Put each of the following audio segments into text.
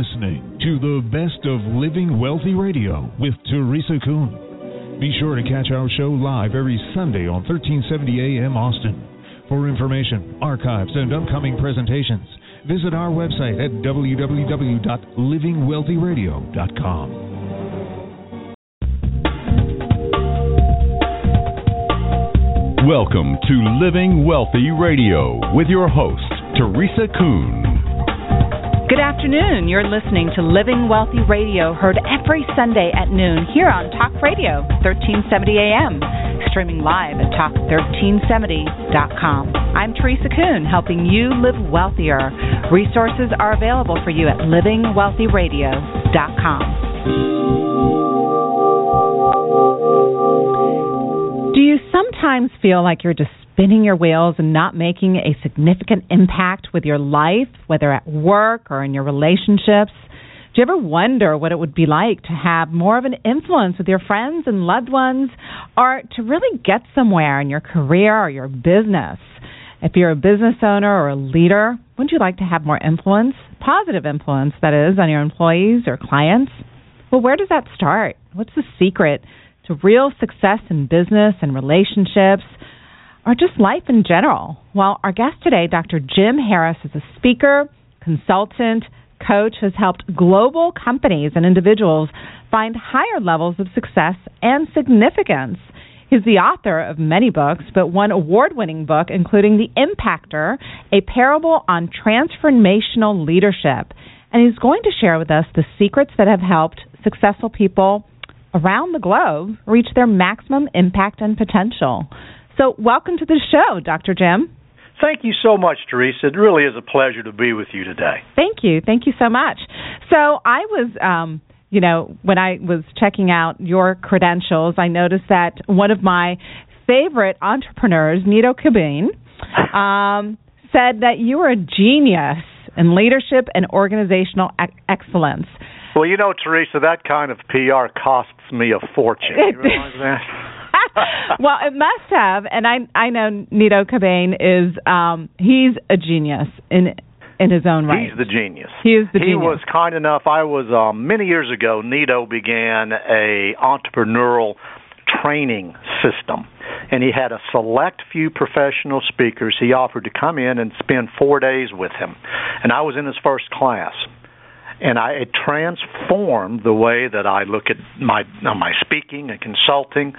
listening to the best of Living Wealthy Radio with Teresa Kuhn. Be sure to catch our show live every Sunday on 1370 AM Austin. For information, archives, and upcoming presentations, visit our website at www.livingwealthyradio.com. Welcome to Living Wealthy Radio with your host, Teresa Kuhn. Good afternoon. You're listening to Living Wealthy Radio, heard every Sunday at noon here on Talk Radio, 1370 AM, streaming live at talk1370.com. I'm Teresa Kuhn, helping you live wealthier. Resources are available for you at livingwealthyradio.com. Do you sometimes feel like you're just spinning your wheels and not making a significant impact with your life, whether at work or in your relationships? Do you ever wonder what it would be like to have more of an influence with your friends and loved ones or to really get somewhere in your career or your business? If you're a business owner or a leader, wouldn't you like to have more influence, positive influence, that is, on your employees or clients? Well, where does that start? What's the secret to real success in business and relationships? Or just life in general. Well, our guest today, Dr. Jim Harris, is a speaker, consultant, coach, has helped global companies and individuals find higher levels of success and significance. He's the author of many books, but one award winning book, including The Impacter, a parable on transformational leadership. And he's going to share with us the secrets that have helped successful people around the globe reach their maximum impact and potential. So, welcome to the show, Dr. Jim. Thank you so much, Teresa. It really is a pleasure to be with you today. Thank you. Thank you so much. So, I was. Um, you know, when I was checking out your credentials, I noticed that one of my favorite entrepreneurs, Nido Qubein, um, said that you were a genius in leadership and organizational e- excellence. Well, you know, Teresa, that kind of PR costs me a fortune. You realize that? well, it must have, and I I know Nido Qubein is um he's a genius in in his own right. He's the genius. He is the he genius. was kind enough. I was um, many years ago. Nido began a entrepreneurial training system, and he had a select few professional speakers. He offered to come in and spend four days with him, and I was in his first class and I it transformed the way that I look at my my speaking and consulting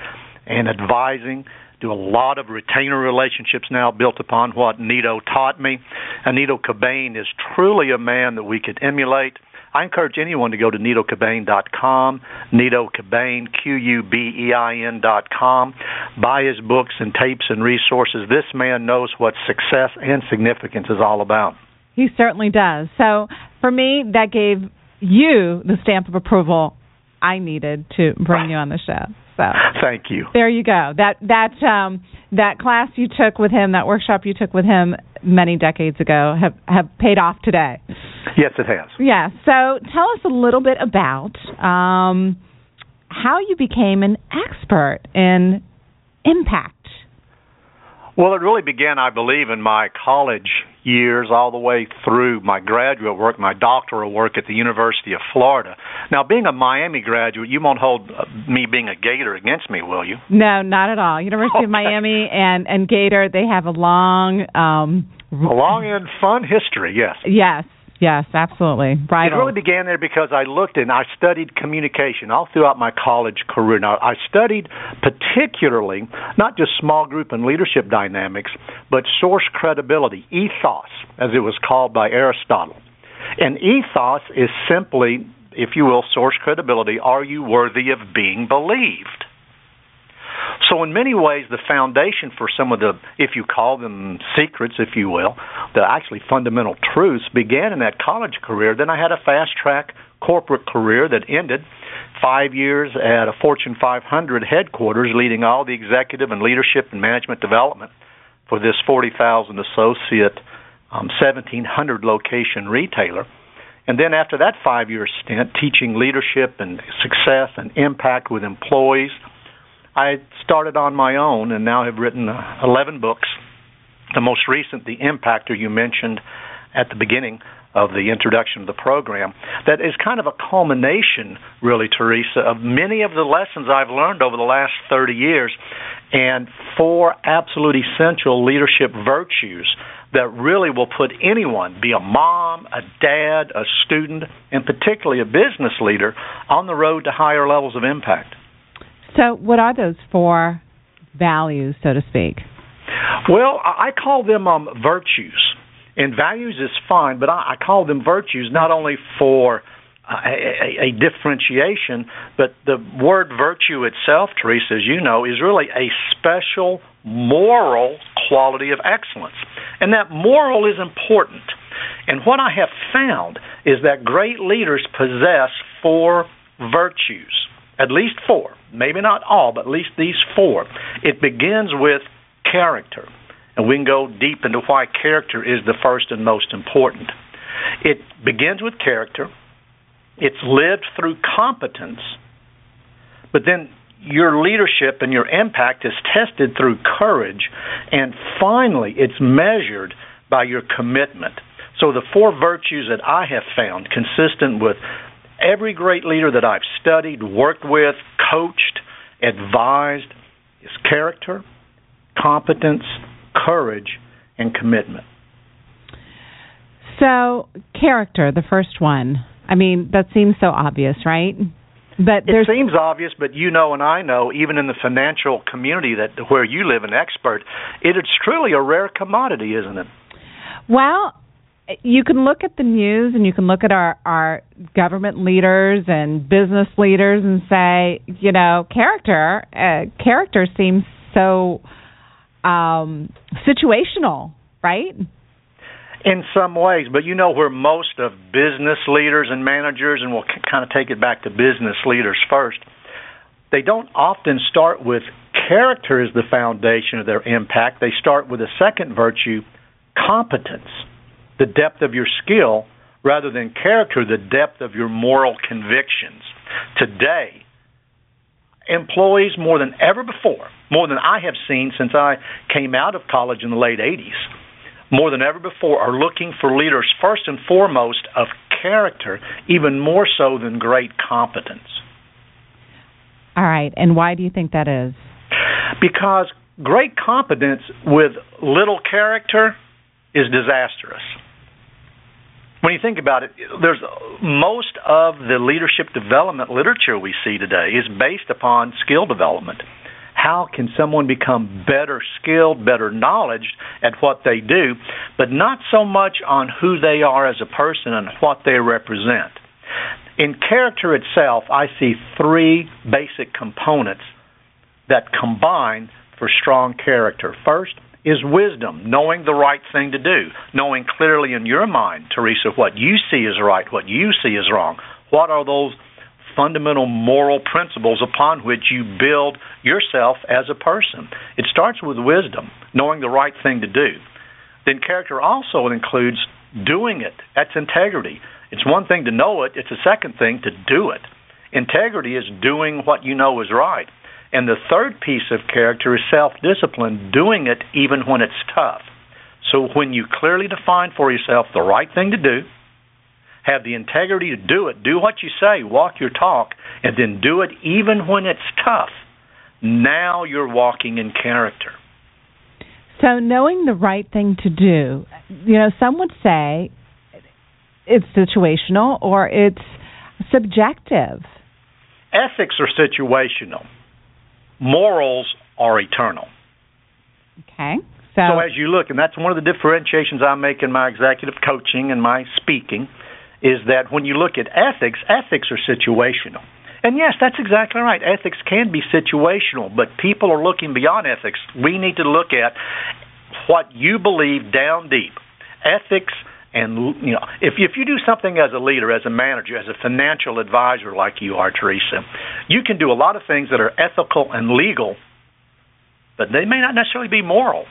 and advising. Do a lot of retainer relationships now built upon what Nido taught me. And Nido Qubein is truly a man that we could emulate. I encourage anyone to go to nidoqubein.com, Nido Qubein, Q-U-B-E-I-N dot com, buy his books and tapes and resources. This man knows what success and significance is all about. He certainly does. So for me, that gave you the stamp of approval I needed to bring you on the show. So thank you. There you go. That that um that class you took with him, that workshop you took with him many decades ago have have paid off today. Yes, it has. Yeah. So tell us a little bit about um how you became an expert in impact. Well, it really began, I believe, in my college years, all the way through my graduate work, my doctoral work at the University of Florida. Now, being a Miami graduate, you won't hold uh, me being a Gator against me, will you? No, not at all. University okay. of Miami and and Gator, they have a long, um, a long and fun history. Yes. Yes. Yes, absolutely. Right. It really began there because I looked and I studied communication all throughout my college career. Now, I studied particularly not just small group and leadership dynamics, but source credibility, ethos, as it was called by Aristotle. And ethos is simply, if you will, source credibility. Are you worthy of being believed? So, in many ways, the foundation for some of the, if you call them secrets, if you will, the actually fundamental truths began in that college career. Then I had a fast track corporate career that ended five years at a Fortune 500 headquarters, leading all the executive and leadership and management development for this 40,000 associate, um, 1,700 location retailer. And then after that five year stint, teaching leadership and success and impact with employees I started on my own and now have written uh, 11 books. The most recent, The Impacter, you mentioned at the beginning, of the introduction of the program that is kind of a culmination, really, Teresa, of many of the lessons I've learned over the last 30 years and four absolute essential leadership virtues that really will put anyone, be a mom, a dad, a student, and particularly a business leader, on the road to higher levels of impact. So, what are those four values, so to speak? Well, I call them um, virtues. And values is fine, but I, I call them virtues not only for uh, a, a, a differentiation, but the word virtue itself, Teresa, as you know, is really a special moral quality of excellence. And that moral is important. And what I have found is that great leaders possess four virtues, at least four, maybe not all, but at least these four. It begins with character. And we can go deep into why character is the first and most important. It begins with character, it's lived through competence, but then your leadership and your impact is tested through courage, and finally, it's measured by your commitment. So, the four virtues that I have found consistent with every great leader that I've studied, worked with, coached, advised is character, competence, courage, and commitment. So, character, the first one. I mean, that seems so obvious, right? But it seems obvious, but you know and I know, even in the financial community that where you live, an expert, it is truly a rare commodity, isn't it? Well, you can look at the news and you can look at our our government leaders and business leaders and say, you know, character uh, character seems so um, situational, right? In some ways, but you know where most of business leaders and managers, and we'll kind of take it back to business leaders first, they don't often start with character as the foundation of their impact. They start with a second virtue, competence, the depth of your skill, rather than character, the depth of your moral convictions. Today, employees more than ever before, more than I have seen since I came out of college in the late 80s, more than ever before are looking for leaders first and foremost of character, even more so than great competence. All right, and why do you think that is? Because great competence with little character is disastrous when you think about it, there's most of the leadership development literature we see today is based upon skill development. How can someone become better skilled, better knowledge at what they do, but not so much on who they are as a person and what they represent? In character itself, I see three basic components that combine for strong character. First, is wisdom, knowing the right thing to do, knowing clearly in your mind, Teresa, what you see is right, what you see is wrong. What are those fundamental moral principles upon which you build yourself as a person? It starts with wisdom, knowing the right thing to do. Then character also includes doing it. That's integrity. It's one thing to know it, it's a second thing to do it. Integrity is doing what you know is right. And the third piece of character is self discipline, doing it even when it's tough. So when you clearly define for yourself the right thing to do, have the integrity to do it, do what you say, walk your talk, and then do it even when it's tough, now you're walking in character. So knowing the right thing to do, you know, some would say it's situational or it's subjective. Ethics are situational morals are eternal. Okay. So, so as you look, and that's one of the differentiations I make in my executive coaching and my speaking, is that when you look at ethics, ethics are situational. And yes, that's exactly right. Ethics can be situational, but people are looking beyond ethics. We need to look at what you believe down deep. Ethics and you know if if you do something as a leader as a manager as a financial advisor like you are Teresa you can do a lot of things that are ethical and legal but they may not necessarily be moral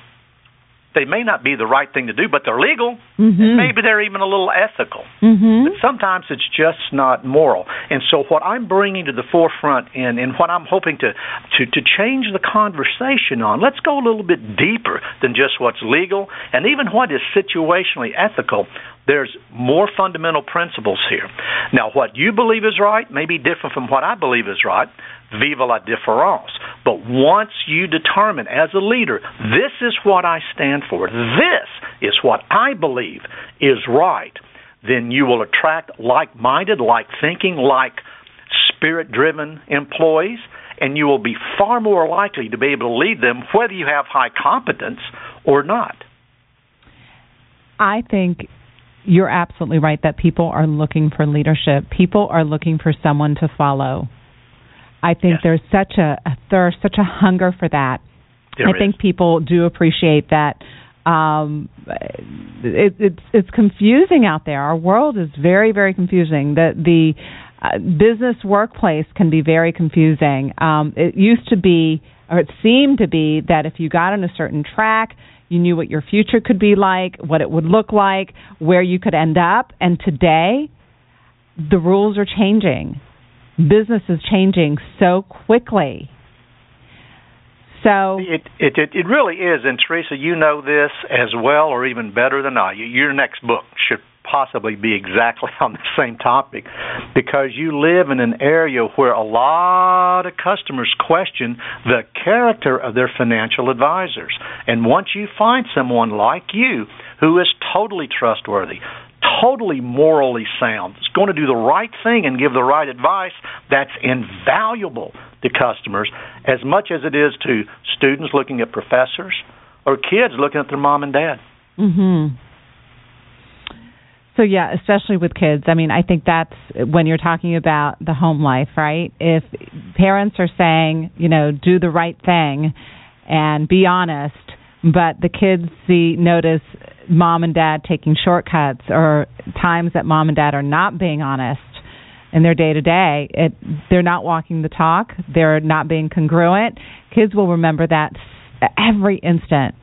they may not be the right thing to do, but they're legal. Mm-hmm. maybe they're even a little ethical. Mm-hmm. But sometimes it's just not moral. And so, what I'm bringing to the forefront and, and what I'm hoping to, to, to change the conversation on, let's go a little bit deeper than just what's legal and even what is situationally ethical. There's more fundamental principles here. Now, what you believe is right may be different from what I believe is right. Vive la différence. But once you determine as a leader, this is what I stand for, this is what I believe is right, then you will attract like minded, like thinking, like spirit driven employees, and you will be far more likely to be able to lead them whether you have high competence or not. I think you're absolutely right that people are looking for leadership. People are looking for someone to follow. I think Yes. there's such a, a thirst, such a hunger for that. There I think people do appreciate that. Um, it, it's it's confusing out there. Our world is very very confusing. The the uh, business workplace can be very confusing. Um, it used to be, or it seemed to be, that if you got on a certain track, you knew what your future could be like, what it would look like, where you could end up. And today, the rules are changing. Business is changing so quickly. So It, it it it really is, and Teresa, you know this as well, or even better than I. Your next book should possibly be exactly on the same topic, because you live in an area where a lot of customers question the character of their financial advisors, and once you find someone like you who is totally trustworthy, totally morally sound, is going to do the right thing and give the right advice, that's invaluable to customers as much as it is to students looking at professors or kids looking at their mom and dad. Mhm. So yeah, especially with kids. I mean, I think that's when you're talking about the home life, right? If parents are saying, you know, do the right thing and be honest, but the kids see notice mom and dad taking shortcuts or times that mom and dad are not being honest in their day to day, they're not walking the talk, they're not being congruent. Kids will remember that every instant.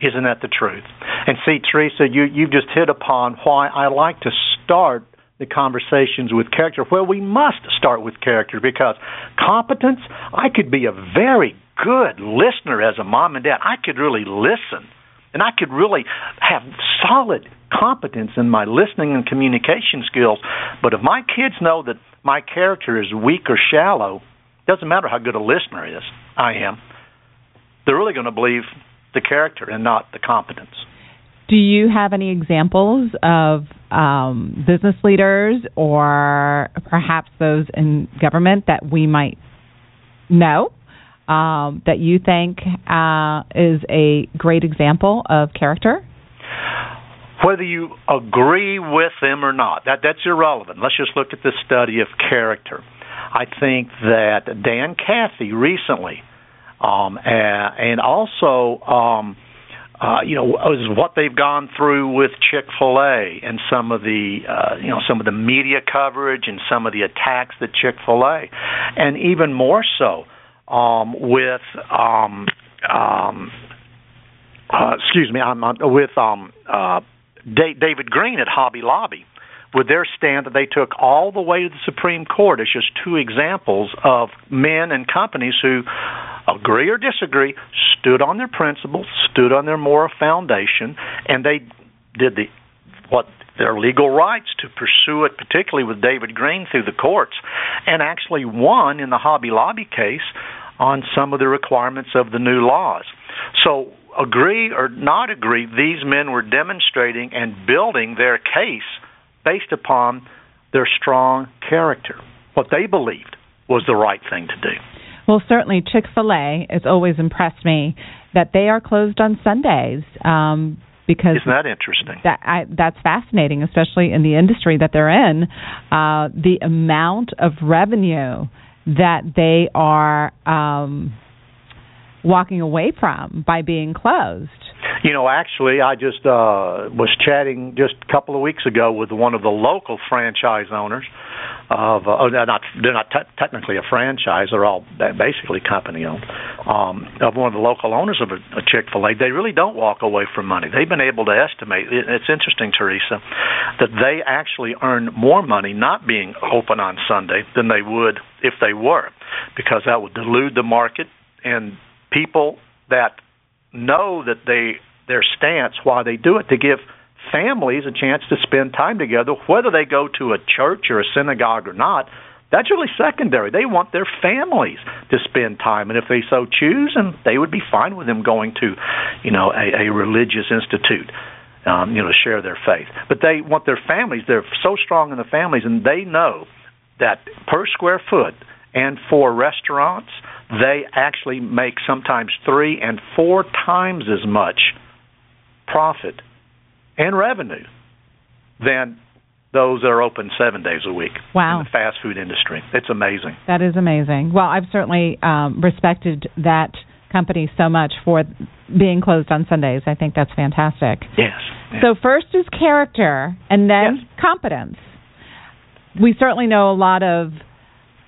Isn't that the truth? And see, Teresa, you you've just hit upon why I like to start the conversations with character. Well, we must start with character because competence. I could be a very good listener as a mom and dad. I could really listen, and I could really have solid competence in my listening and communication skills. But if my kids know that my character is weak or shallow, doesn't matter how good a listener is I am. They're really going to believe the character and not the competence. Do you have any examples of um, business leaders or perhaps those in government that we might know um, that you think uh, is a great example of character? Whether you agree with them or not, that that's irrelevant. Let's just look at the study of character. I think that Dan Cathy recently, um, uh, and also, um, uh, you know, is what they've gone through with Chick Fil A and some of the, uh, you know, some of the media coverage and some of the attacks that Chick Fil A, and even more so um, with, um, um, uh, excuse me, I'm, with um, uh, David Green at Hobby Lobby with their stand that they took all the way to the Supreme Court as just two examples of men and companies who agree or disagree, stood on their principles, stood on their moral foundation, and they did the what their legal rights to pursue it, particularly with David Green through the courts, and actually won in the Hobby Lobby case on some of the requirements of the new laws. So agree or not agree, these men were demonstrating and building their case based upon their strong character, what they believed was the right thing to do. Well, certainly Chick fil A has always impressed me that they are closed on Sundays. Um, because Isn't that interesting? That I, that's fascinating, especially in the industry that they're in. Uh, the amount of revenue that they are um, walking away from by being closed. You know, actually, I just uh, was chatting just a couple of weeks ago with one of the local franchise owners of uh, oh, they're not they're not te- technically a franchise. They're all basically company owned. Um, of one of the local owners of a, a Chick Fil A, they really don't walk away from money. They've been able to estimate. It's interesting, Teresa, that they actually earn more money not being open on Sunday than they would if they were, because that would dilute the market and people that know that they their stance why they do it to give families a chance to spend time together, whether they go to a church or a synagogue or not. That's really secondary. They want their families to spend time, and if they so choose, and they would be fine with them going to, you know, a, a religious institute, um, you know, to share their faith. But they want their families. They're so strong in the families, and they know that per square foot and for restaurants, they actually make sometimes three and four times as much profit and revenue than those that are open seven days a week wow. in the fast food industry. It's amazing. That is amazing. Well, I've certainly um, respected that company so much for being closed on Sundays. I think that's fantastic. Yes. yes. So first is character, and then yes. competence. We certainly know a lot of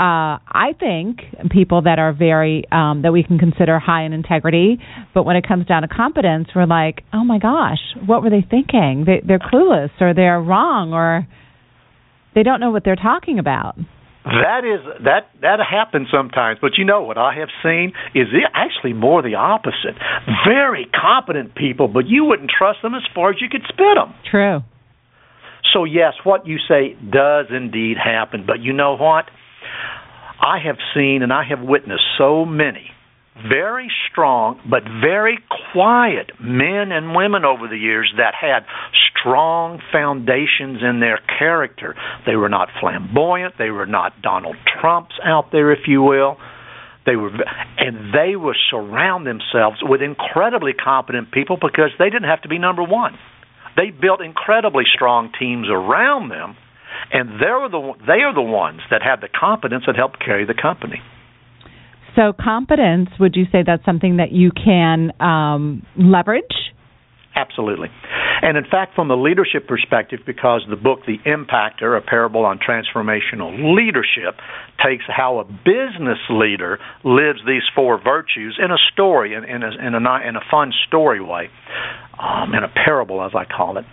uh, I think people that are very um, that we can consider high in integrity, but when it comes down to competence, we're like, oh my gosh, what were they thinking? They, they're clueless, or they're wrong, or they don't know what they're talking about. That is that that happens sometimes, but you know what I have seen is actually more the opposite. Very competent people, but you wouldn't trust them as far as you could spit them. True. So yes, what you say does indeed happen, but you know what? I have seen and I have witnessed so many very strong but very quiet men and women over the years that had strong foundations in their character. They were not flamboyant, they were not Donald Trumps out there if you will. They were and they would surround themselves with incredibly competent people because they didn't have to be number 1. They built incredibly strong teams around them and they're the they are the ones that have the competence that help carry the company. So competence, would you say that's something that you can um, leverage? Absolutely. And in fact, from a leadership perspective, because the book The Impacter, a parable on transformational leadership, takes how a business leader lives these four virtues in a story, in, in, a, in, a, in a fun story way, um, in a parable, as I call it.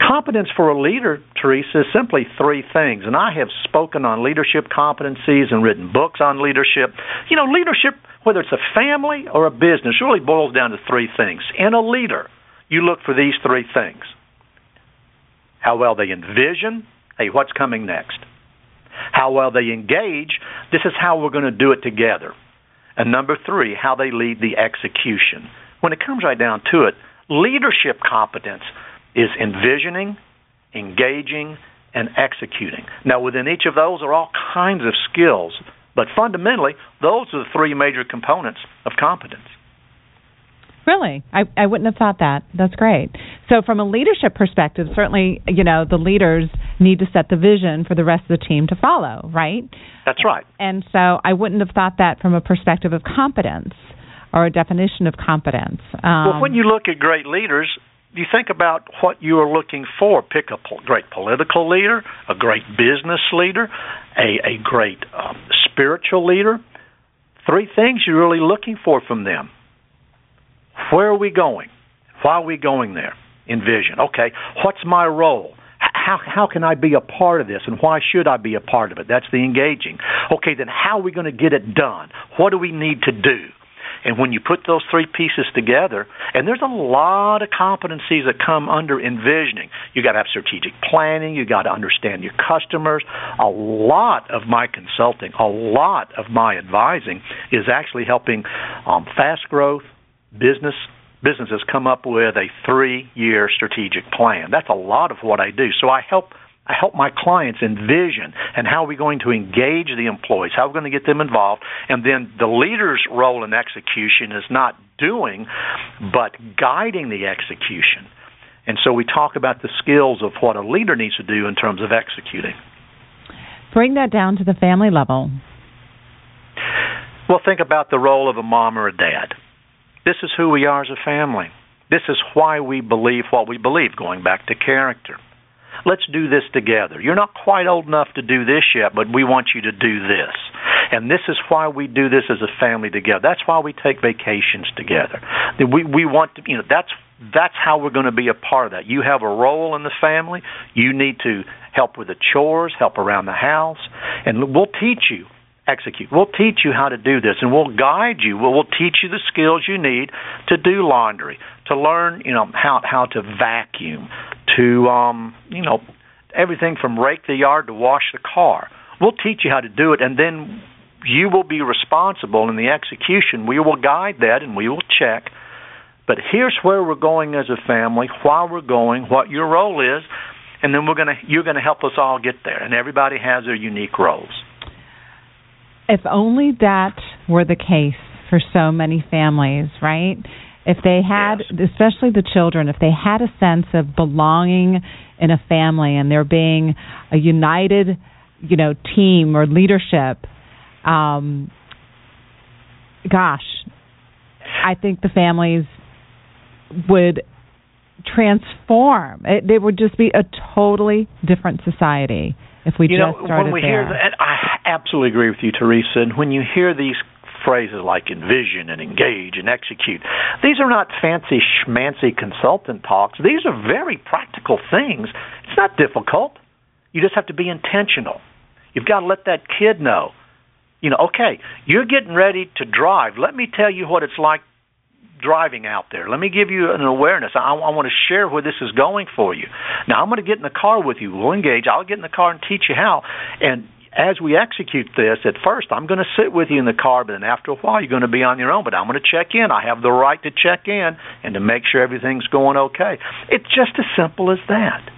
Competence for a leader, Teresa, is simply three things. And I have spoken on leadership competencies and written books on leadership. You know, leadership, whether it's a family or a business, really boils down to three things. In a leader, you look for these three things how well they envision, hey, what's coming next? How well they engage, this is how we're going to do it together. And number three, how they lead the execution. When it comes right down to it, leadership competence is envisioning, engaging, and executing. Now, within each of those are all kinds of skills, but fundamentally, those are the three major components of competence. Really, I I wouldn't have thought that. That's great. So, from a leadership perspective, certainly, you know, the leaders need to set the vision for the rest of the team to follow, right? That's right. And so, I wouldn't have thought that from a perspective of competence or a definition of competence. Um, well, when you look at great leaders, you think about what you are looking for. Pick a great political leader, a great business leader, a, a great um, spiritual leader. Three things you're really looking for from them. Where are we going? Why are we going there? Envision. Okay, what's my role? How how can I be a part of this, and why should I be a part of it? That's the engaging. Okay, then how are we going to get it done? What do we need to do? And when you put those three pieces together, and there's a lot of competencies that come under envisioning. You got to have strategic planning. You got to understand your customers. A lot of my consulting, a lot of my advising is actually helping um, fast growth business businesses come up with a three year strategic plan. That's a lot of what I do. So I help I help my clients envision and how are we going to engage the employees, how are we going to get them involved, and then the leader's role in execution is not doing, but guiding the execution. And so we talk about the skills of what a leader needs to do in terms of executing. Bring that down to the family level. Well, think about the role of a mom or a dad. This is who we are as a family. This is why we believe what we believe, going back to character. Let's do this together. You're not quite old enough to do this yet, but we want you to do this. And this is why we do this as a family together. That's why we take vacations together. We we want to, you know, that's that's how we're going to be a part of that. You have a role in the family. You need to help with the chores, help around the house, and we'll teach you execute. We'll teach you how to do this, and we'll guide you. We'll, we'll teach you the skills you need to do laundry, to learn, you know, how how to vacuum, to um, you know, everything from rake the yard to wash the car. We'll teach you how to do it, and then you will be responsible in the execution. We will guide that, and we will check. But here's where we're going as a family, why we're going, what your role is, and then we're gonna you're gonna help us all get there. And everybody has their unique roles. If only that were the case for so many families, right? If they had, yes. especially the children, if they had a sense of belonging in a family and there being a united, you know, team or leadership, um, gosh, I think the families would transform. It, it would just be a totally different society if we you just know, started when we there. hear that, I absolutely agree with you, Teresa. And when you hear these phrases like envision and engage and execute, these are not fancy schmancy consultant talks. These are very practical things. It's not difficult. You just have to be intentional. You've got to let that kid know. You know, okay, you're getting ready to drive. Let me tell you what it's like driving out there. Let me give you an awareness. I, I want to share where this is going for you. Now, I'm going to get in the car with you. We'll engage. I'll get in the car and teach you how. And as we execute this, at first, I'm going to sit with you in the car, but then after a while, you're going to be on your own. But I'm going to check in. I have the right to check in and to make sure everything's going okay. It's just as simple as that.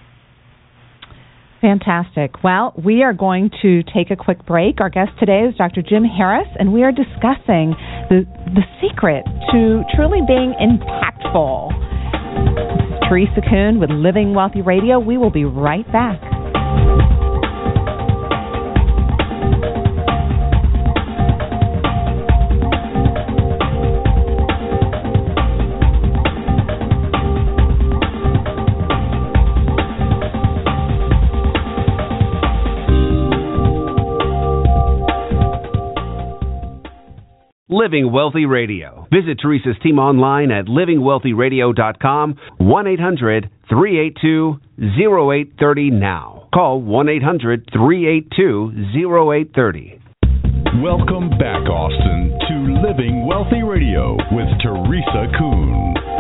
Fantastic. Well, we are going to take a quick break. Our guest today is Dr. Jim Harris, and we are discussing the, the secret to truly being impactful. Teresa Kuhn with Living Wealthy Radio. We will be right back. Living Wealthy Radio. Visit Teresa's team online at livingwealthyradio.com, 1 800 382 0830 now. Call 1 800 382 0830. Welcome back, Austin, to Living Wealthy Radio with Teresa Kuhn.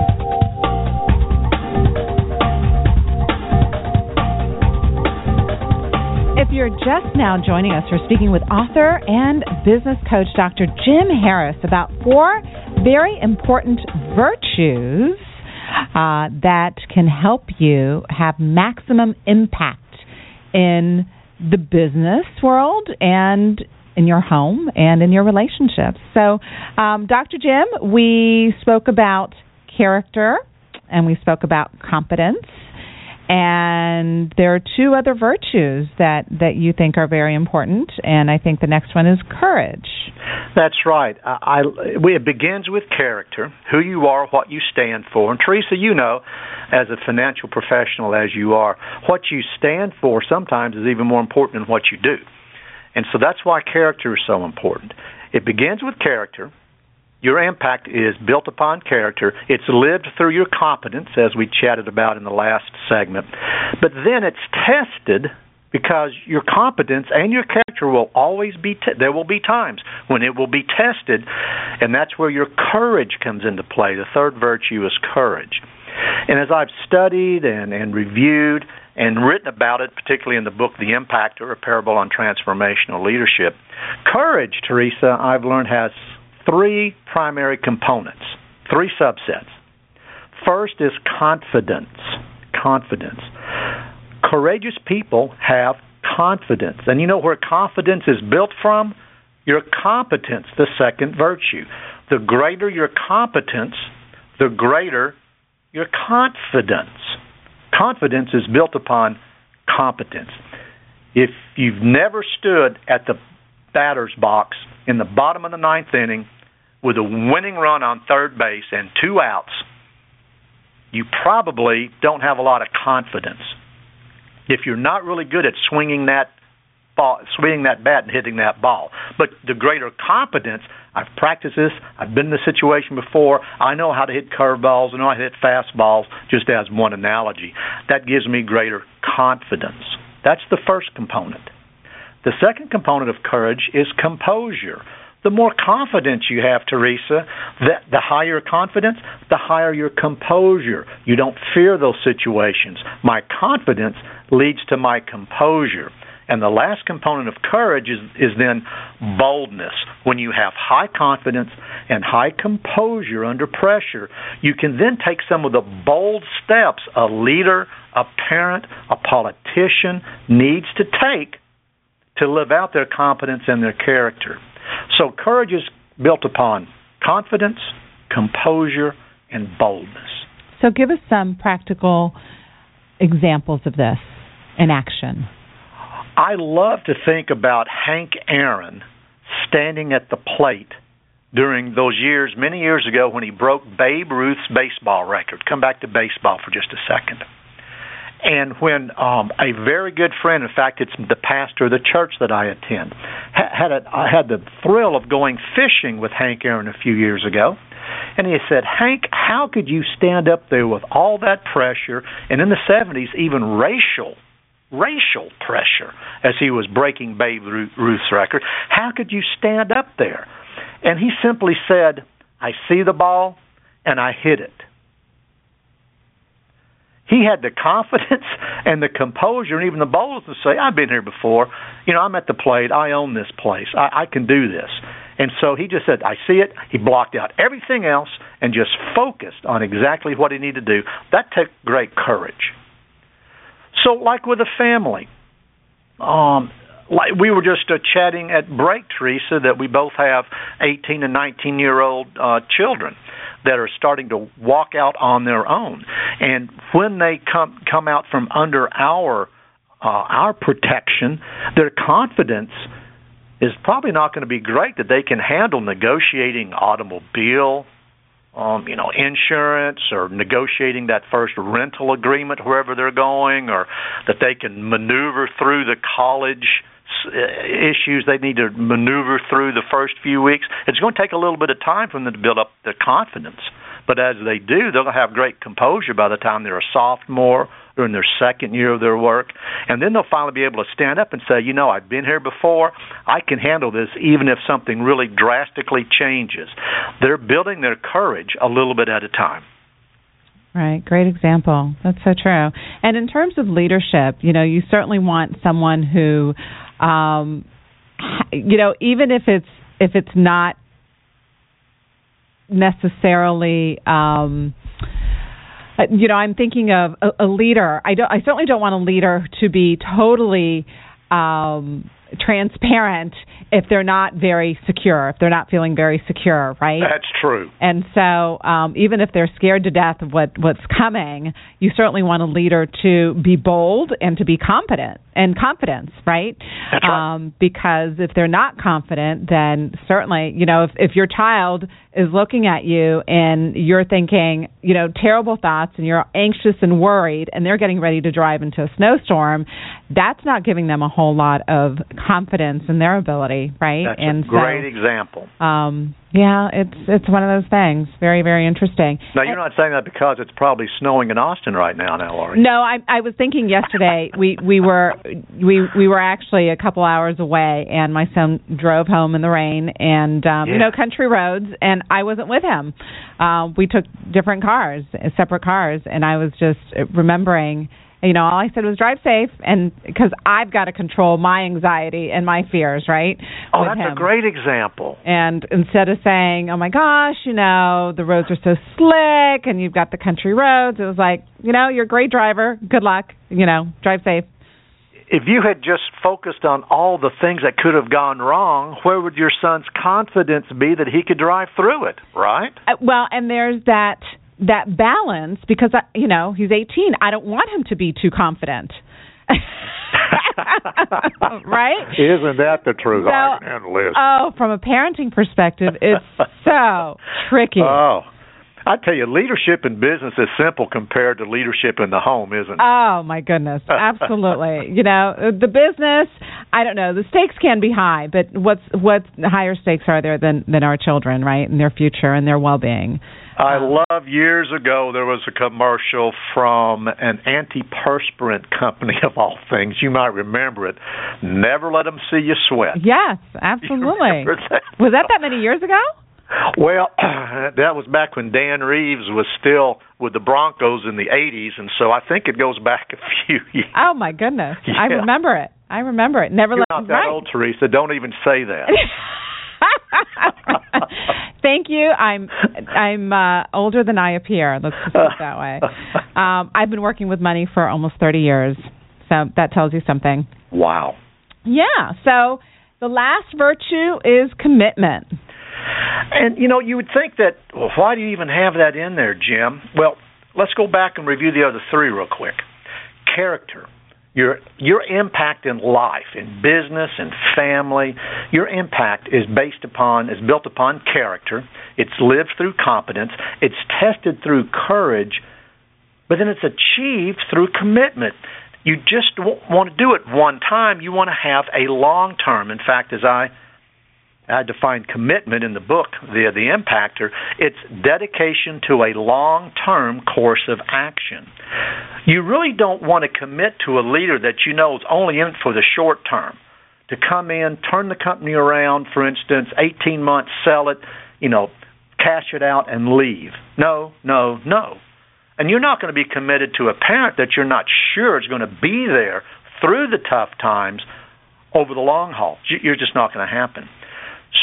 You're just now joining us, we're speaking with author and business coach Dr. Jim Harris about four very important virtues uh, that can help you have maximum impact in the business world and in your home and in your relationships. So, um, Dr. Jim, we spoke about character and we spoke about competence and there are two other virtues that that you think are very important and i think the next one is courage. That's right. I, I it begins with character who you are what you stand for. And teresa you know as a financial professional as you are what you stand for sometimes is even more important than what you do. And so that's why character is so important. It begins with character your impact is built upon character. It's lived through your competence, as we chatted about in the last segment. But then it's tested because your competence and your character will always be te- there will be times when it will be tested and that's where your courage comes into play the third virtue is courage and as i've studied and and reviewed and written about it particularly in the book the impact impacter a parable on transformational leadership courage teresa i've learned has three primary components, three subsets. First is confidence. Confidence. Courageous people have confidence. And you know where confidence is built from? Your competence, the second virtue. The greater your competence, the greater your confidence. Confidence is built upon competence. If you've never stood at the batter's box in the bottom of the ninth inning with a winning run on third base and two outs, you probably don't have a lot of confidence. if you're not really good at swinging that ball, swinging that bat and hitting that ball. But the greater competence, I've practiced this. I've been in this situation before. I know how to hit curveballs. I know how to hit fastballs. Just as one analogy, that gives me greater confidence. That's the first component. The second component of courage is composure. The more confidence you have, Teresa, the, the higher confidence, the higher your composure. You don't fear those situations. My confidence leads to my composure. And the last component of courage is, is then boldness. When you have high confidence and high composure under pressure, you can then take some of the bold steps a leader, a parent, a politician needs to take to live out their competence and their character. So courage is built upon confidence, composure, and boldness. So give us some practical examples of this in action. I love to think about Hank Aaron standing at the plate during those years, many years ago, when he broke Babe Ruth's baseball record. Come back to baseball for just a second. And when um, a very good friend, in fact, it's the pastor of the church that I attend, had a, I had the thrill of going fishing with Hank Aaron a few years ago. And he said, Hank, how could you stand up there with all that pressure, and in the 70s, even racial racial pressure as he was breaking Babe Ruth's record. How could you stand up there? And he simply said, I see the ball and I hit it. He had the confidence and the composure and even the boldness to say, I've been here before. You know, I'm at the plate. I own this place. I, I can do this. And so he just said, I see it. He blocked out everything else and just focused on exactly what he needed to do. That took great courage. So, like with a family, um, like we were just uh, chatting at break, Teresa, that we both have 18 and 19 year old uh, children that are starting to walk out on their own, and when they come come out from under our uh, our protection, their confidence is probably not going to be great that they can handle negotiating automobile um, you know, insurance or negotiating that first rental agreement wherever they're going, or that they can maneuver through the college Uh, issues they need to maneuver through the first few weeks. It's going to take a little bit of time for them to build up their confidence. But as they do, they'll have great composure by the time they're a sophomore or in their second year of their work. And then they'll finally be able to stand up and say, you know, I've been here before. I can handle this even if something really drastically changes. They're building their courage a little bit at a time. Right, great example. That's so true. And in terms of leadership, you know, you certainly want someone who um you know, even if it's if it's not necessarily um you know, I'm thinking of a, a leader. I don't. I certainly don't want a leader to be totally um, transparent if they're not very secure, if they're not feeling very secure, right? That's true. And so, um, even if they're scared to death of what what's coming, you certainly want a leader to be bold and to be competent and confidence, right? That's right. Um, because if they're not confident, then certainly, you know, if if your child is looking at you and you're thinking, you know, terrible thoughts and you're anxious and worried and they're getting ready to drive into a snowstorm, that's not giving them a whole lot of confidence in their ability, right? That's and a great so, example. Um, yeah, it's it's one of those things. Very very interesting. Now you're not saying that because it's probably snowing in Austin right now, now, Laurie. No, I I was thinking yesterday we we were we we were actually a couple hours away, and my son drove home in the rain and um, yeah. you know country roads, and I wasn't with him. Uh, we took different cars, separate cars, and I was just remembering you know, all I said was drive safe, and because I've got to control my anxiety and my fears, right? Oh, that's him. a great example. And instead of saying, "Oh my gosh, you know, the roads are so slick, and you've got the country roads," it was like, you know, you're a great driver. Good luck. You know, drive safe. If you had just focused on all the things that could have gone wrong, where would your son's confidence be that he could drive through it? Right. Uh, well, and there's that that balance because I, you know he's 18. I don't want him to be too confident. right? Isn't that the truth? So. Oh, from a parenting perspective, it's so tricky. Oh. I tell you, leadership in business is simple compared to leadership in the home, isn't it? Oh my goodness, absolutely. you know, the business. I don't know. The stakes can be high, but what's what higher stakes are there than than our children, right, and their future and their well being. I love years ago there was a commercial from an antiperspirant company of all things. You might remember it. Never let them see you sweat. Yes, absolutely. That? Was that that many years ago? Well, that was back when Dan Reeves was still with the Broncos in the 80s, and so I think it goes back a few years. Oh my goodness, yeah. I remember it. I remember it. Never You're let not that right. old, Teresa. Don't even say that. Thank you. I'm I'm uh, older than I appear. Let's just put it that way. Um, I've been working with money for almost 30 years, so that tells you something. wow. Yeah. So the last virtue is commitment. And you know, you would think that well, why do you even have that in there, Jim? Well, let's go back and review the other three real quick. Character. Your your impact in life, in business and family, your impact is based upon is built upon character. It's lived through competence, it's tested through courage, but then it's achieved through commitment. You just want to do it one time. You want to have a long term. In fact, as I I define commitment in the book, the the impacter. It's dedication to a long-term course of action. You really don't want to commit to a leader that you know is only in for the short term. To come in, turn the company around, for instance, 18 months, sell it, you know, cash it out and leave. No, no, no. And you're not going to be committed to a parent that you're not sure is going to be there through the tough times over the long haul. You're just not going to happen.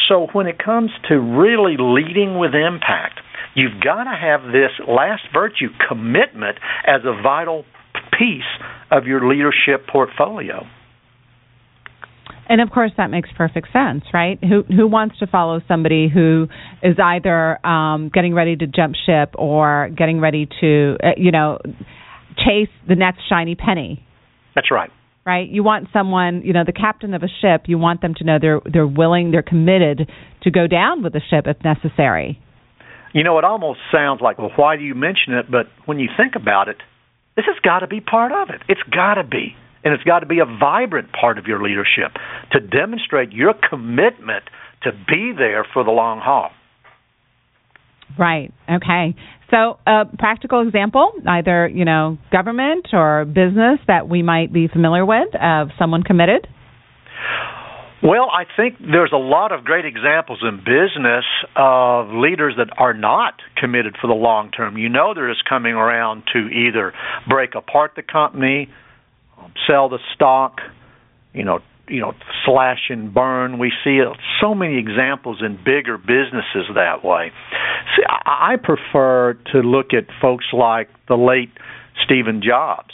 So when it comes to really leading with impact, you've got to have this last virtue, commitment, as a vital piece of your leadership portfolio. And of course, that makes perfect sense, right? Who who wants to follow somebody who is either um, getting ready to jump ship or getting ready to, uh, you know, chase the next shiny penny? That's right. Right. You want someone, you know, the captain of a ship. You want them to know they're they're willing, they're committed to go down with the ship if necessary. You know, it almost sounds like, well, why do you mention it? But when you think about it, this has got to be part of it. It's got to be. And it's got to be a vibrant part of your leadership to demonstrate your commitment to be there for the long haul. Right. Okay. So, a practical example, either you know, government or business that we might be familiar with of someone committed. Well, I think there's a lot of great examples in business of leaders that are not committed for the long term. You know, they're just coming around to either break apart the company, sell the stock, you know, you know, slash and burn. We see so many examples in bigger businesses that way. See, I prefer to look at folks like the late Steven Jobs,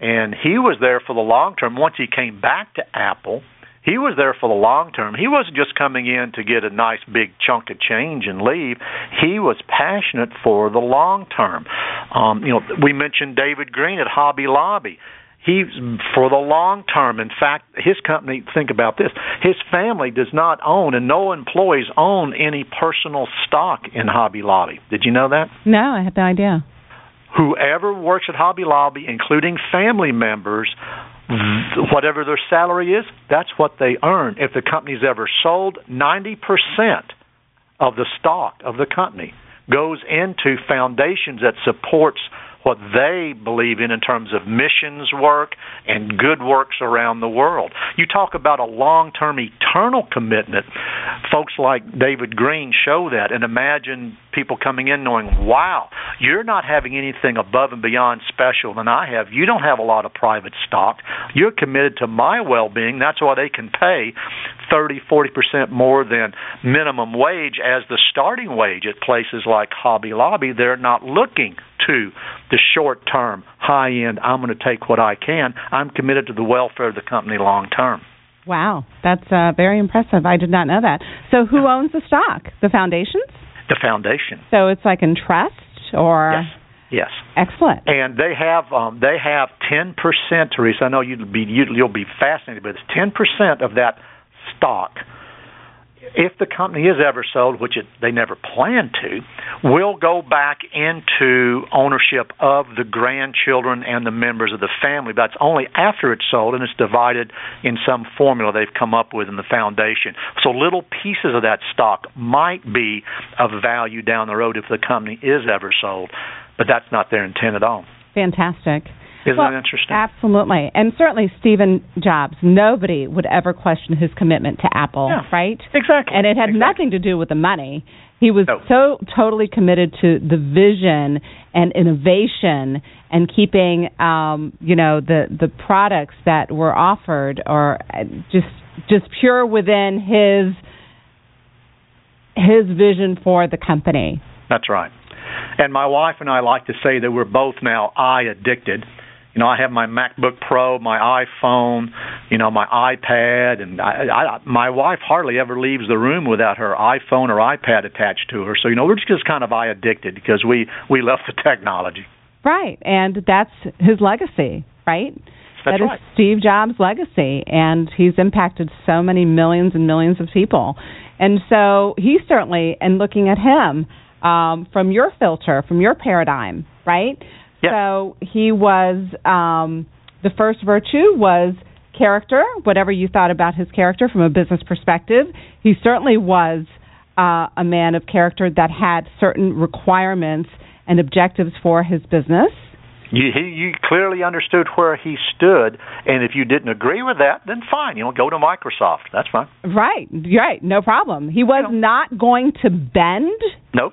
and he was there for the long term. Once he came back to Apple, he was there for the long term. He wasn't just coming in to get a nice big chunk of change and leave. He was passionate for the long term. Um, you know, we mentioned David Green at Hobby Lobby he's for the long term. In fact, his company, think about this, his family does not own and no employees own any personal stock in Hobby Lobby. Did you know that? No, I had no idea. Whoever works at Hobby Lobby, including family members, whatever their salary is, that's what they earn. If the company's ever sold, 90% of the stock of the company goes into foundations that supports what they believe in in terms of missions work and good works around the world. You talk about a long term eternal commitment. Folks like David Green show that and imagine people coming in knowing, wow, you're not having anything above and beyond special than I have. You don't have a lot of private stock. You're committed to my well being. That's why they can pay thirty, forty percent more than minimum wage as the starting wage at places like Hobby Lobby. They're not looking to the short term, high end, I'm going to take what I can. I'm committed to the welfare of the company long term. Wow, that's uh, very impressive. I did not know that. So, who owns the stock? The foundations? The foundation. So it's like in trust, or yes, yes. Excellent. And they have um, they have ten percent, Teresa. I know you'll be you'll be fascinated, but it's ten percent of that stock if the company is ever sold, which it, they never plan to, will go back into ownership of the grandchildren and the members of the family. That's only after it's sold and it's divided in some formula they've come up with in the foundation. So little pieces of that stock might be of value down the road if the company is ever sold, but that's not their intent at all. Fantastic. Isn't well, that interesting? Absolutely. And certainly Steven Jobs, nobody would ever question his commitment to Apple, yeah, right? Exactly. And it had exactly. nothing to do with the money. He was no. so totally committed to the vision and innovation and keeping um, you know, the the products that were offered or just just pure within his his vision for the company. That's right. And my wife and I like to say that we're both now eye addicted you know, I have my MacBook Pro, my iPhone, you know, my iPad, and I, I, my wife hardly ever leaves the room without her iPhone or iPad attached to her. So you know, we're just kind of eye addicted because we we love the technology. Right, and that's his legacy, right? That's that is right. Steve Jobs' legacy, and he's impacted so many millions and millions of people. And so he certainly, and looking at him um, from your filter, from your paradigm, right? So he was um, the first virtue was character. Whatever you thought about his character from a business perspective, he certainly was uh, a man of character that had certain requirements and objectives for his business. You, he, you clearly understood where he stood, and if you didn't agree with that, then fine. You know, go to Microsoft. That's fine. Right, right, no problem. He was You know. not going to bend Nope.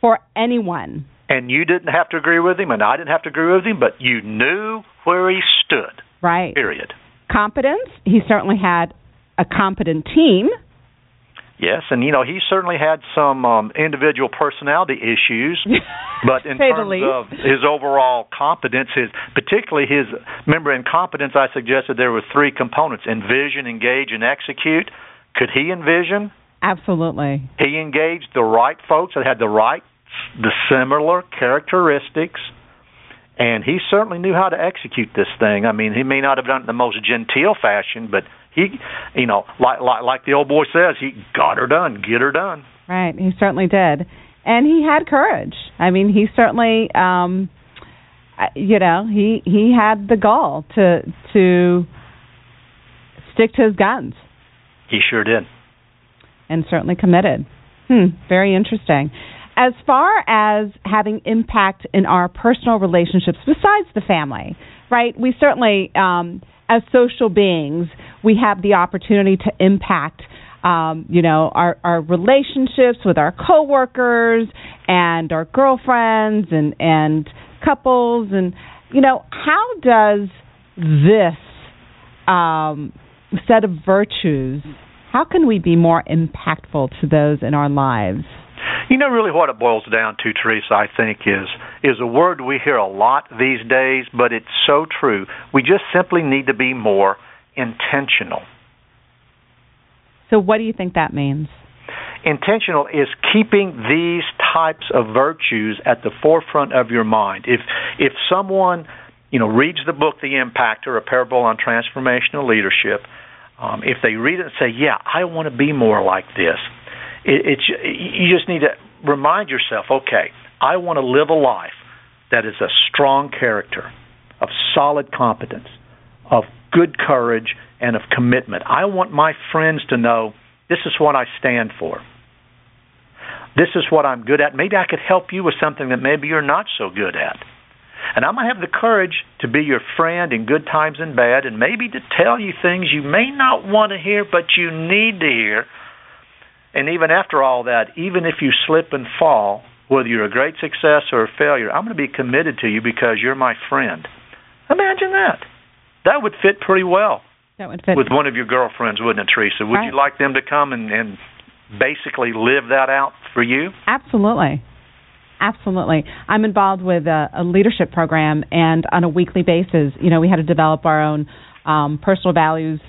for anyone. And you didn't have to agree with him, and I didn't have to agree with him, but you knew where he stood. Right. Period. Competence. He certainly had a competent team. Yes, and you know he certainly had some um, individual personality issues, but in terms of his overall competence, his particularly his remember in competence, I suggested there were three components: envision, engage, and execute. Could he envision? Absolutely. He engaged the right folks that had the right, the similar characteristics, and he certainly knew how to execute this thing. I mean, he may not have done it in the most genteel fashion, but he, you know, like like like the old boy says, he got her done, get her done. Right. He certainly did. And he had courage. I mean, he certainly um you know, he he had the gall to to stick to his guns He sure did. and certainly committed. Hmm, very interesting. As far as having impact in our personal relationships besides the family, right? We certainly um as social beings, we have the opportunity to impact um, you know, our, our relationships with our coworkers and our girlfriends and, and couples and you know, how does this um, set of virtues how can we be more impactful to those in our lives? You know, really, what it boils down to, Teresa, I think, is is a word we hear a lot these days, but it's so true. We just simply need to be more intentional. So, what do you think that means? Intentional is keeping these types of virtues at the forefront of your mind. If if someone you know reads the book The Impacter, a parable on transformational leadership, um, if they read it and say, "Yeah, I want to be more like this," it, you just need to remind yourself, "Okay, I want to live a life that is a strong character, of solid competence, of good courage, and of commitment. I want my friends to know this is what I stand for. This is what I'm good at. Maybe I could help you with something that maybe you're not so good at." And I'm going to have the courage to be your friend in good times and bad, and maybe to tell you things you may not want to hear, but you need to hear. And even after all that, even if you slip and fall, whether you're a great success or a failure, I'm going to be committed to you because you're my friend. Imagine that. That would fit pretty well That would fit. with one of your girlfriends, wouldn't it, Teresa? Would Right. you like them to come and, and basically live that out for you? Absolutely. Absolutely. I'm involved with a, a leadership program, and on a weekly basis, you know, we had to develop our own um, personal values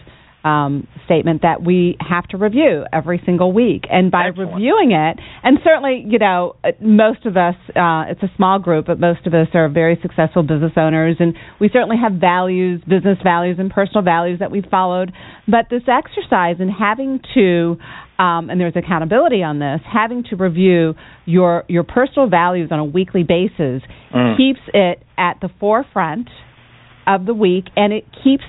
um, statement that we have to review every single week. And by Excellent. reviewing it, and certainly, you know, uh, most of us, uh, it's a small group, but most of us are very successful business owners, and we certainly have values, business values, and personal values that we've followed. But this exercise and having to, um, and there's accountability on this, having to review your your personal values on a weekly basis Mm. keeps it at the forefront of the week, and it keeps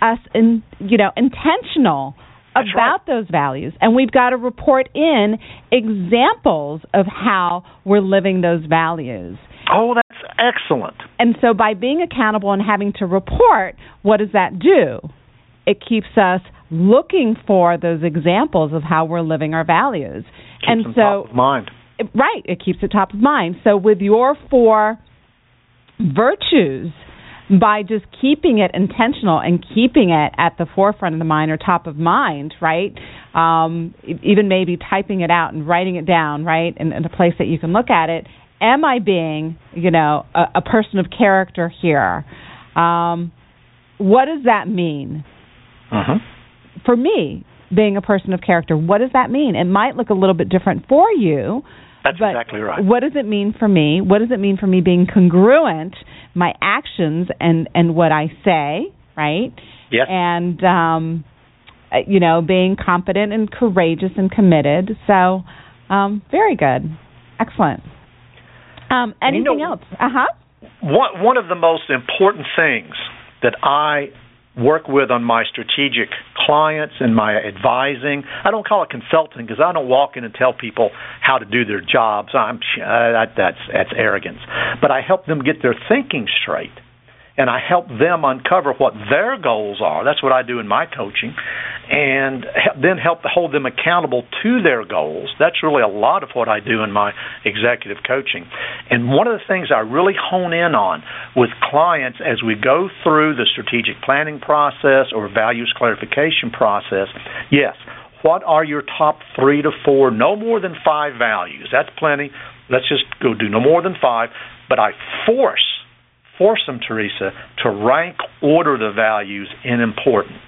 us in you know intentional That's about those values. And we've got to report in examples of how we're living those values. Oh, that's excellent. and so by being accountable and having to report what does that do? It keeps us looking for those examples of how we're living our values. Keeps and so top of mind. right it keeps it top of mind. So with your four virtues by just keeping it intentional and keeping it at the forefront of the mind or top of mind right? Um, even maybe typing it out and writing it down right in, in a place that you can look at it. Am i being you know a, a person of character here? Um, what does that mean? Hmm for me being a person of character what does that mean? It might look a little bit different for you That's but exactly right. What does it mean for me? What does it mean for me being congruent, my actions and and what I say, right? Yes. And um uh, you know, being confident and courageous and committed. So, um very good. Excellent. Um And you anything know- else? Uh-huh. One one of the most important things that I work with on my strategic clients and my advising. I don't call it consulting because I don't walk in and tell people how to do their jobs. I'm uh, that, that's that's arrogance. But I help them get their thinking straight. And I help them uncover what their goals are. That's what I do in my coaching, and then help hold them accountable to their goals. That's really a lot of what I do in my executive coaching. And one of the things I really hone in on with clients as we go through the strategic planning process or values clarification process, yes, what are your top three to four, no more than five values? That's plenty. Let's just go do no more than five. But I force force them, Teresa, to rank order the values in importance.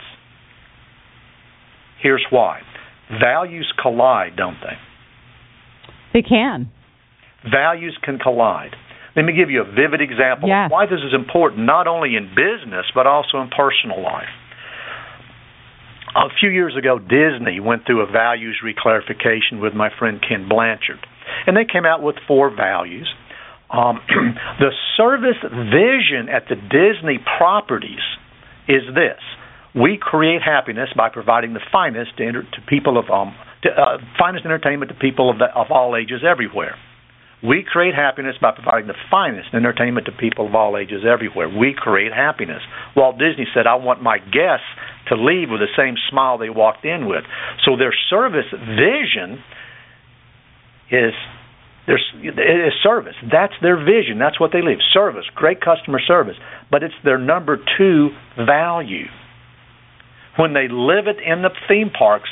Here's why. Values collide, don't they? They can. Values can collide. Let me give you a vivid example Yes. of why this is important, not only in business, but also in personal life. A few years ago, Disney went through a values reclarification with my friend Ken Blanchard, and they came out with four values. Um, the service vision at the Disney properties is this: we create happiness by providing the finest to, enter, to people of um, to, uh, finest entertainment to people of, the, of all ages everywhere. We create happiness by providing the finest entertainment to people of all ages everywhere. We create happiness. Walt Disney said, I want my guests to leave with the same smile they walked in with. So their service vision is their is service. That's their vision. That's what they leave. Service, great customer service. But it's their number two value. When they live it in the theme parks,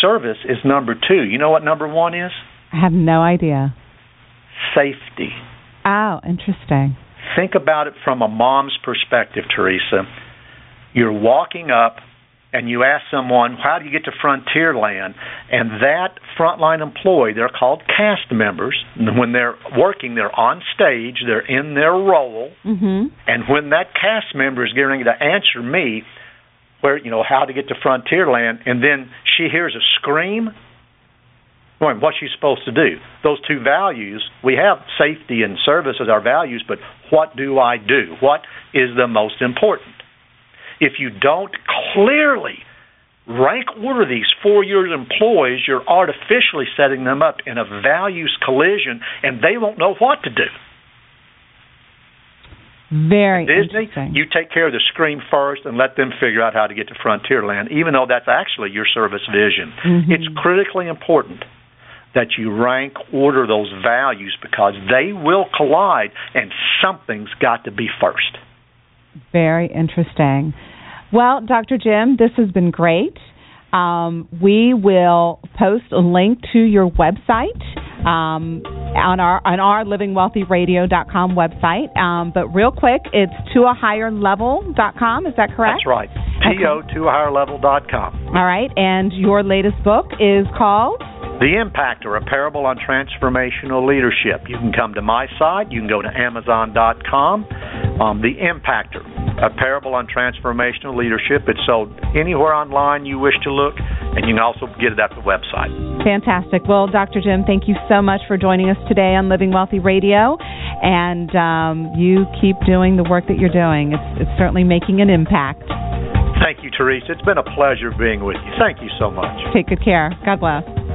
service is number two. You know what number one is? I have no idea. Safety. Oh, interesting. Think about it from a mom's perspective, Teresa. You're walking up and you ask someone, How do you get to Frontierland? And that frontline employee, they're called cast members. When they're working, they're on stage, they're in their role. Mhm. And when that cast member is getting to answer me, where you know how to get to Frontierland, and then she hears a scream. Well, what's she supposed to do? Those two values, we have safety and service as our values, but what do I do? What is the most important? If you don't clearly rank order these for your employees, you're artificially setting them up in a values collision, and they won't know what to do. Very Disney, interesting. you take care of the screen first and let them figure out how to get to Frontierland, even though that's actually your service vision. Mhm. It's critically important that you rank order those values because they will collide and something's got to be first. Very interesting. Well, Dr. Jim, this has been great. Um, we will post a link to your website um, on our on our livingwealthyradio.com website. Um, but real quick, it's to a higher level.com. Is that correct? That's right. To to a higher level.com. All right. And your latest book is called the Impacter, a parable on transformational leadership. You can come to my site. You can go to Amazon.com. Um, the Impacter, a parable on transformational leadership. It's sold anywhere online you wish to look, and you can also get it at the website. Fantastic. Well, Dr. Jim, thank you so much for joining us today on Living Wealthy Radio, and um, you keep doing the work that you're doing. It's, it's certainly making an impact. Thank you, Teresa. It's been a pleasure being with you. Thank you so much. Take good care. God bless.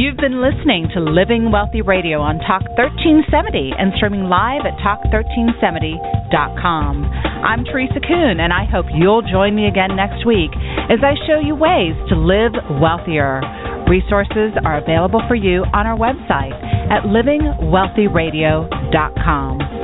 You've been listening to Living Wealthy Radio on Talk 1370 and streaming live at talk1370.com. I'm Teresa Kuhn, and I hope you'll join me again next week as I show you ways to live wealthier. Resources are available for you on our website at livingwealthyradio.com.